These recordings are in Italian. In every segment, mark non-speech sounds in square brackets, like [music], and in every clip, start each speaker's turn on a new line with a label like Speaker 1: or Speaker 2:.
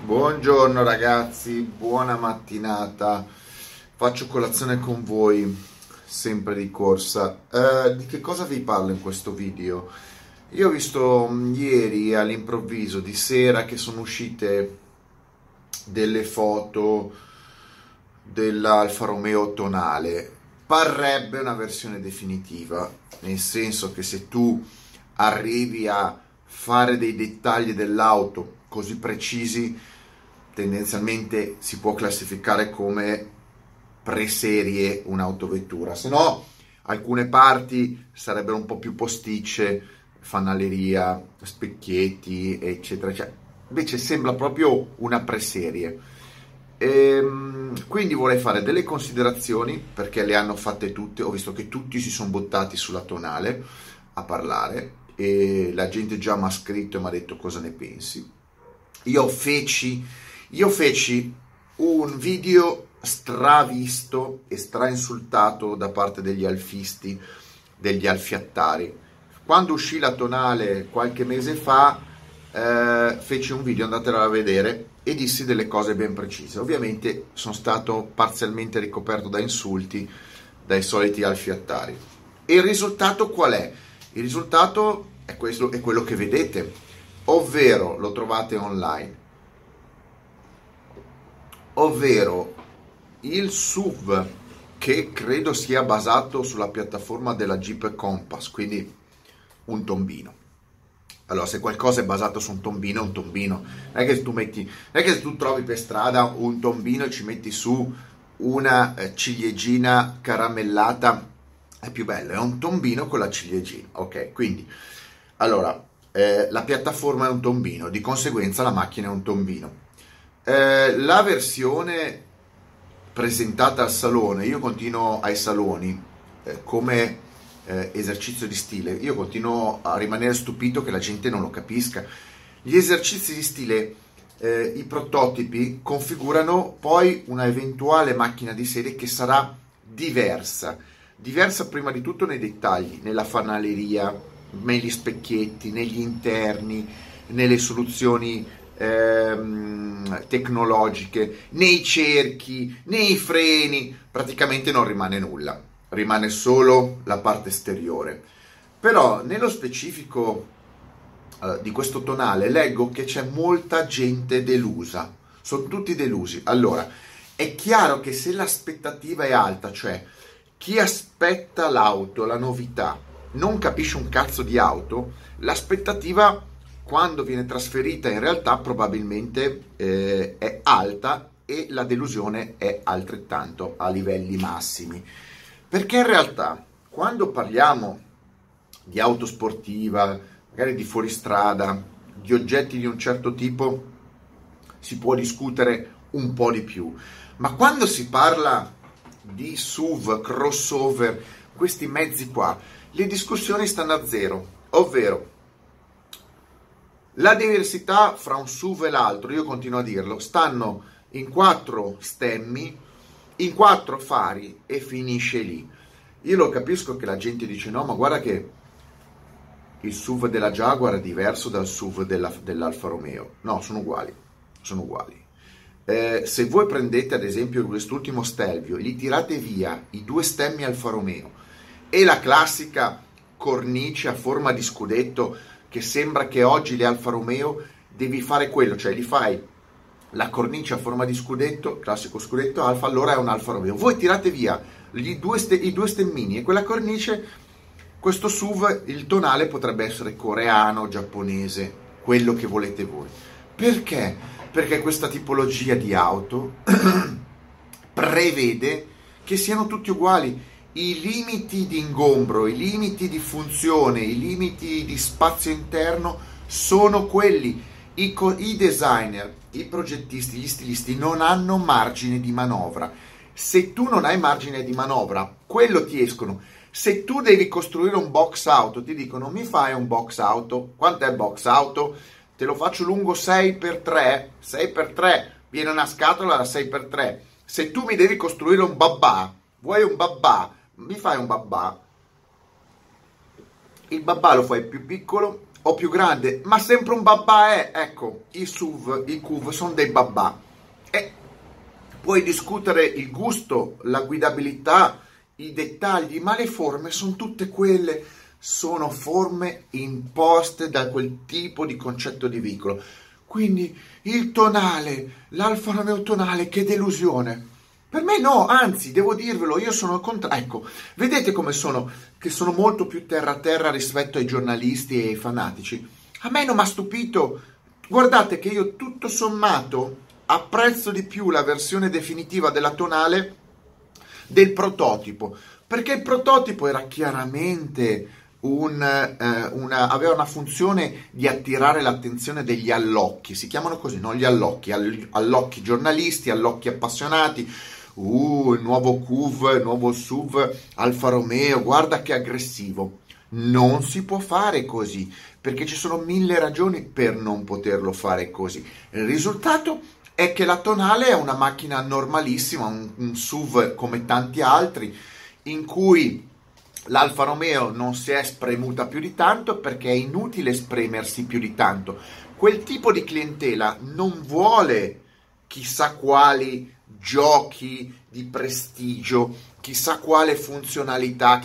Speaker 1: Buongiorno ragazzi, buona mattinata. Faccio colazione con voi, sempre di corsa. Eh, di che cosa vi parlo in questo video? Io ho visto mm, ieri all'improvviso di sera che sono uscite delle foto dell'Alfa Romeo tonale. Parrebbe una versione definitiva, nel senso che se tu arrivi a fare dei dettagli dell'auto così precisi, tendenzialmente si può classificare come preserie un'autovettura, se no alcune parti sarebbero un po' più posticce, fanaleria, specchietti, eccetera, cioè, invece sembra proprio una preserie. Ehm, quindi vorrei fare delle considerazioni perché le hanno fatte tutte, ho visto che tutti si sono buttati sulla tonale a parlare e la gente già mi ha scritto e mi ha detto cosa ne pensi. Io feci, io feci un video stravisto e strainsultato da parte degli alfisti, degli alfiattari. Quando uscì la tonale qualche mese fa, eh, feci un video, andatelo a vedere, e dissi delle cose ben precise. Ovviamente sono stato parzialmente ricoperto da insulti dai soliti alfiattari. E il risultato qual è? Il risultato è, questo, è quello che vedete, ovvero lo trovate online, ovvero il SUV che credo sia basato sulla piattaforma della Jeep Compass, quindi un tombino. Allora, se qualcosa è basato su un tombino, è un tombino. Non è che tu metti, non è che tu trovi per strada un tombino e ci metti su una eh, ciliegina caramellata, è più bello, è un tombino con la ciliegina. Ok, quindi allora, eh, la piattaforma è un tombino, di conseguenza la macchina è un tombino. Eh, la versione presentata al salone, io continuo ai saloni eh, come eh, esercizio di stile, io continuo a rimanere stupito che la gente non lo capisca. Gli esercizi di stile, eh, i prototipi configurano poi una eventuale macchina di serie che sarà diversa, diversa prima di tutto nei dettagli, nella fanaleria, negli specchietti, negli interni, nelle soluzioni ehm, tecnologiche, nei cerchi, nei freni, praticamente non rimane nulla, rimane solo la parte esteriore. Però nello specifico eh, di questo tonale leggo che c'è molta gente delusa, sono tutti delusi. Allora, è chiaro che se l'aspettativa è alta, cioè chi aspetta l'auto, la novità, non capisce un cazzo di auto, l'aspettativa quando viene trasferita in realtà probabilmente eh, è alta e la delusione è altrettanto a livelli massimi. Perché in realtà quando parliamo di auto sportiva, magari di fuoristrada, di oggetti di un certo tipo, si può discutere un po' di più. Ma quando si parla di SUV, crossover, questi mezzi qua, le discussioni stanno a zero, ovvero la diversità fra un SUV e l'altro, io continuo a dirlo, stanno in quattro stemmi, in quattro fari e finisce lì. Io lo capisco che la gente dice no, ma guarda che il SUV della Jaguar è diverso dal SUV della, dell'Alfa Romeo. No, sono uguali, sono uguali. Eh, se voi prendete ad esempio quest'ultimo Stelvio, gli tirate via i due stemmi Alfa Romeo e la classica cornice a forma di scudetto che sembra che oggi le Alfa Romeo devi fare quello, cioè gli fai la cornice a forma di scudetto, classico scudetto Alfa, allora è un Alfa Romeo. Voi tirate via due ste, i due stemmini e quella cornice, questo SUV, il tonale potrebbe essere coreano, giapponese, quello che volete voi. Perché? Perché questa tipologia di auto [clears throat] prevede che siano tutti uguali i limiti di ingombro, i limiti di funzione, i limiti di spazio interno sono quelli. I, co- I, designer, i progettisti, gli stilisti non hanno margine di manovra. Se tu non hai margine di manovra, quello ti escono. Se tu devi costruire un box auto, ti dicono mi fai un box auto. Quanto è il box auto? Te lo faccio lungo 6x3, 6x3, viene una scatola da 6x3. Se tu mi devi costruire un babà, vuoi un babà, mi fai un babà, il babà lo fai più piccolo, o più grande, ma sempre un babà è, ecco, i SUV, i CUV sono dei babà. E puoi discutere il gusto, la guidabilità, i dettagli, ma le forme sono tutte quelle, sono forme imposte da quel tipo di concetto di veicolo. Quindi il tonale, l'Alfa Romeo tonale, che delusione. Per me no, anzi, devo dirvelo, io sono al contrario. Ecco, vedete come sono, che sono molto più terra a terra rispetto ai giornalisti e ai fanatici. A me non mi ha stupito. Guardate che io tutto sommato apprezzo di più la versione definitiva della tonale del prototipo, perché il prototipo era chiaramente un, eh, una, aveva una funzione di attirare l'attenzione degli allocchi, si chiamano così, non gli allocchi, allocchi giornalisti, allocchi appassionati. Uh, il nuovo CUV, il nuovo SUV Alfa Romeo, guarda che aggressivo. Non si può fare così, perché ci sono mille ragioni per non poterlo fare così. Il risultato è che la tonale è una macchina normalissima, un, un SUV come tanti altri, in cui l'Alfa Romeo non si è spremuta più di tanto perché è inutile spremersi più di tanto. Quel tipo di clientela non vuole chissà quali giochi di prestigio, chissà quale funzionalità,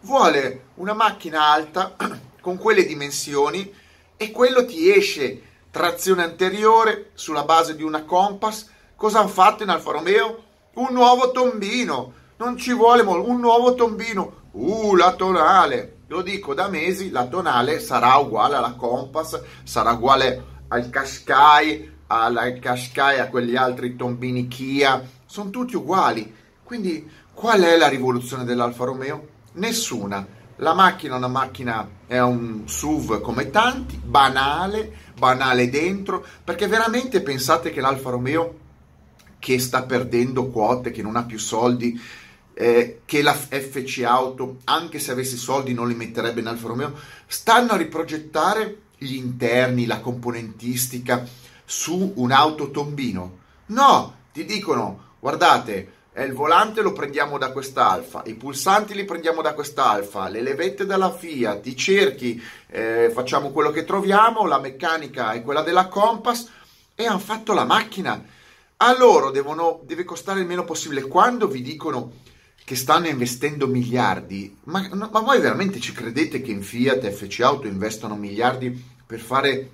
Speaker 1: vuole una macchina alta [clears throat] con quelle dimensioni e quello ti esce trazione anteriore sulla base di una Compass. Cosa hanno fatto in Alfa Romeo? Un nuovo tombino. Non ci vuole molto, un nuovo tombino Uh, la tonale! Lo dico da mesi, la tonale sarà uguale alla Compass, sarà uguale al Qashqai, al Qashqai, a quegli altri tombini Kia, sono tutti uguali. Quindi qual è la rivoluzione dell'Alfa Romeo? Nessuna. La macchina è una macchina, è un SUV come tanti, banale, banale dentro, perché veramente pensate che l'Alfa Romeo, che sta perdendo quote, che non ha più soldi, eh, che la FC Auto, anche se avesse soldi, non li metterebbe in Alfa Romeo, stanno a riprogettare gli interni, la componentistica su un'auto tombino. No, ti dicono, guardate, il volante lo prendiamo da quest'Alfa, i pulsanti li prendiamo da quest'Alfa, le levette dalla Fiat, i cerchi, eh, facciamo quello che troviamo, la meccanica è quella della Compass e hanno fatto la macchina. A loro devono, deve costare il meno possibile. Quando vi dicono che stanno investendo miliardi, ma, ma, voi veramente ci credete che in Fiat e FC Auto investono miliardi per fare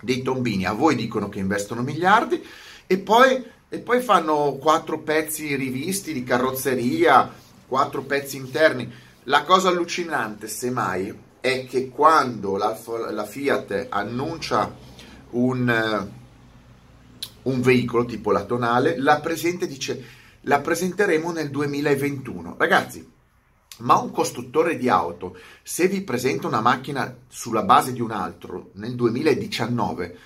Speaker 1: dei tombini? A voi dicono che investono miliardi e poi, e poi fanno quattro pezzi rivisti di carrozzeria, quattro pezzi interni. La cosa allucinante, semmai, è che quando la, la Fiat annuncia un, un veicolo tipo la tonale, la presente dice la presenteremo nel 2021. Ragazzi, ma un costruttore di auto, se vi presenta una macchina sulla base di un altro nel 2019,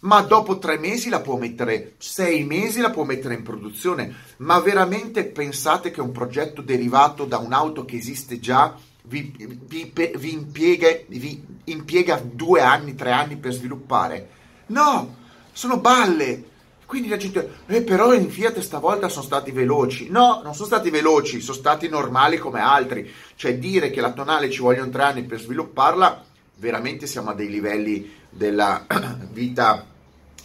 Speaker 1: ma dopo tre mesi la può mettere, sei mesi la può mettere in produzione, ma veramente pensate che un progetto derivato da un'auto che esiste già vi, vi, vi, impiega, vi impiega due anni, tre anni per sviluppare? No, sono balle, quindi la gente, eh, però in Fiat stavolta sono stati veloci. No, non sono stati veloci, sono stati normali come altri. Cioè dire che la tonale ci vogliono tre anni per svilupparla, veramente siamo a dei livelli della [clears throat] vita,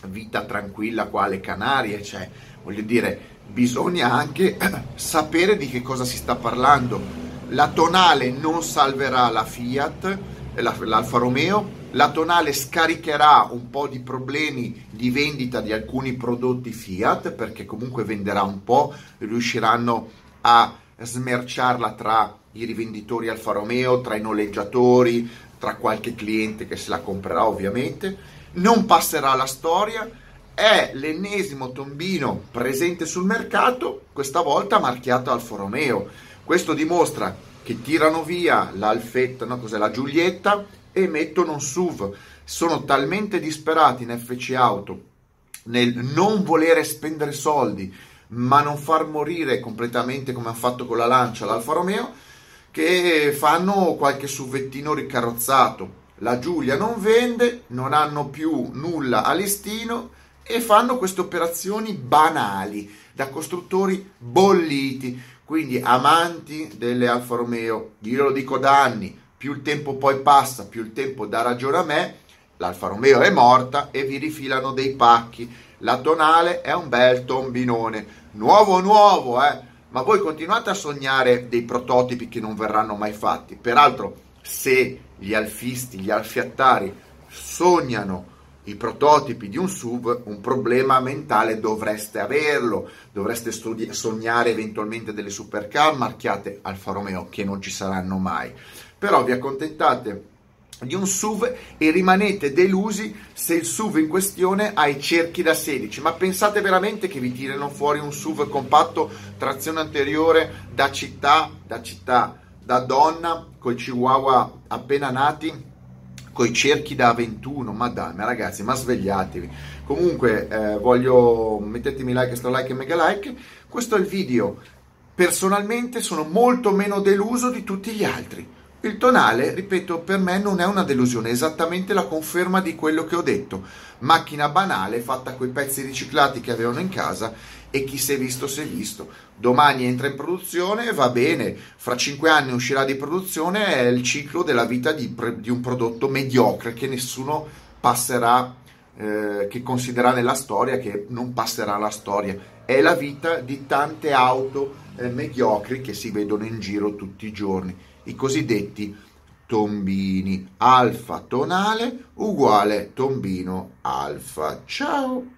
Speaker 1: vita tranquilla qua alle Canarie. Cioè, voglio dire, bisogna anche [clears throat] sapere di che cosa si sta parlando. La tonale non salverà la Fiat, l'Alfa Romeo, la Tonale scaricherà un po' di problemi di vendita di alcuni prodotti Fiat perché comunque venderà un po', riusciranno a smerciarla tra i rivenditori Alfa Romeo, tra i noleggiatori, tra qualche cliente che se la comprerà ovviamente. Non passerà la storia, è l'ennesimo tombino presente sul mercato, questa volta marchiato Alfa Romeo. Questo dimostra che tirano via l'Alfetta, no? cos'è la Giulietta, e mettono un SUV. Sono talmente disperati in FC Auto nel non volere spendere soldi, ma non far morire completamente come hanno fatto con la Lancia l'Alfa Romeo, che fanno qualche SUVettino ricarrozzato. La Giulia non vende, non hanno più nulla a listino e fanno queste operazioni banali da costruttori bolliti, quindi amanti delle Alfa Romeo. Io lo dico da anni, più il tempo poi passa, più il tempo dà ragione a me, l'Alfa Romeo è morta e vi rifilano dei pacchi. La tonale è un bel tombinone, nuovo nuovo, eh? Ma voi continuate a sognare dei prototipi che non verranno mai fatti. Peraltro, se gli alfisti, gli alfiattari sognano i prototipi di un SUV, un problema mentale dovreste averlo, dovreste studi- sognare eventualmente delle supercar marchiate Alfa Romeo che non ci saranno mai. Però vi accontentate di un SUV e rimanete delusi se il SUV in questione ha i cerchi da 16. Ma pensate veramente che vi tirino fuori un SUV compatto, trazione anteriore da città, da città, da donna, con i chihuahua appena nati? con i cerchi da 21, ma dai, ma ragazzi, ma svegliatevi. Comunque, eh, voglio, mettetemi like, sto like e mega like. Questo è il video. Personalmente sono molto meno deluso di tutti gli altri. Il tonale, ripeto, per me non è una delusione, è esattamente la conferma di quello che ho detto. Macchina banale fatta con i pezzi riciclati che avevano in casa e chi si è visto si è visto. Domani entra in produzione, va bene, fra cinque anni uscirà di produzione, è il ciclo della vita di, di un prodotto mediocre che nessuno passerà, eh, che considererà nella storia, che non passerà la storia. È la vita di tante auto eh, mediocri che si vedono in giro tutti i giorni, i cosiddetti tombini alfa tonale uguale tombino alfa. Ciao!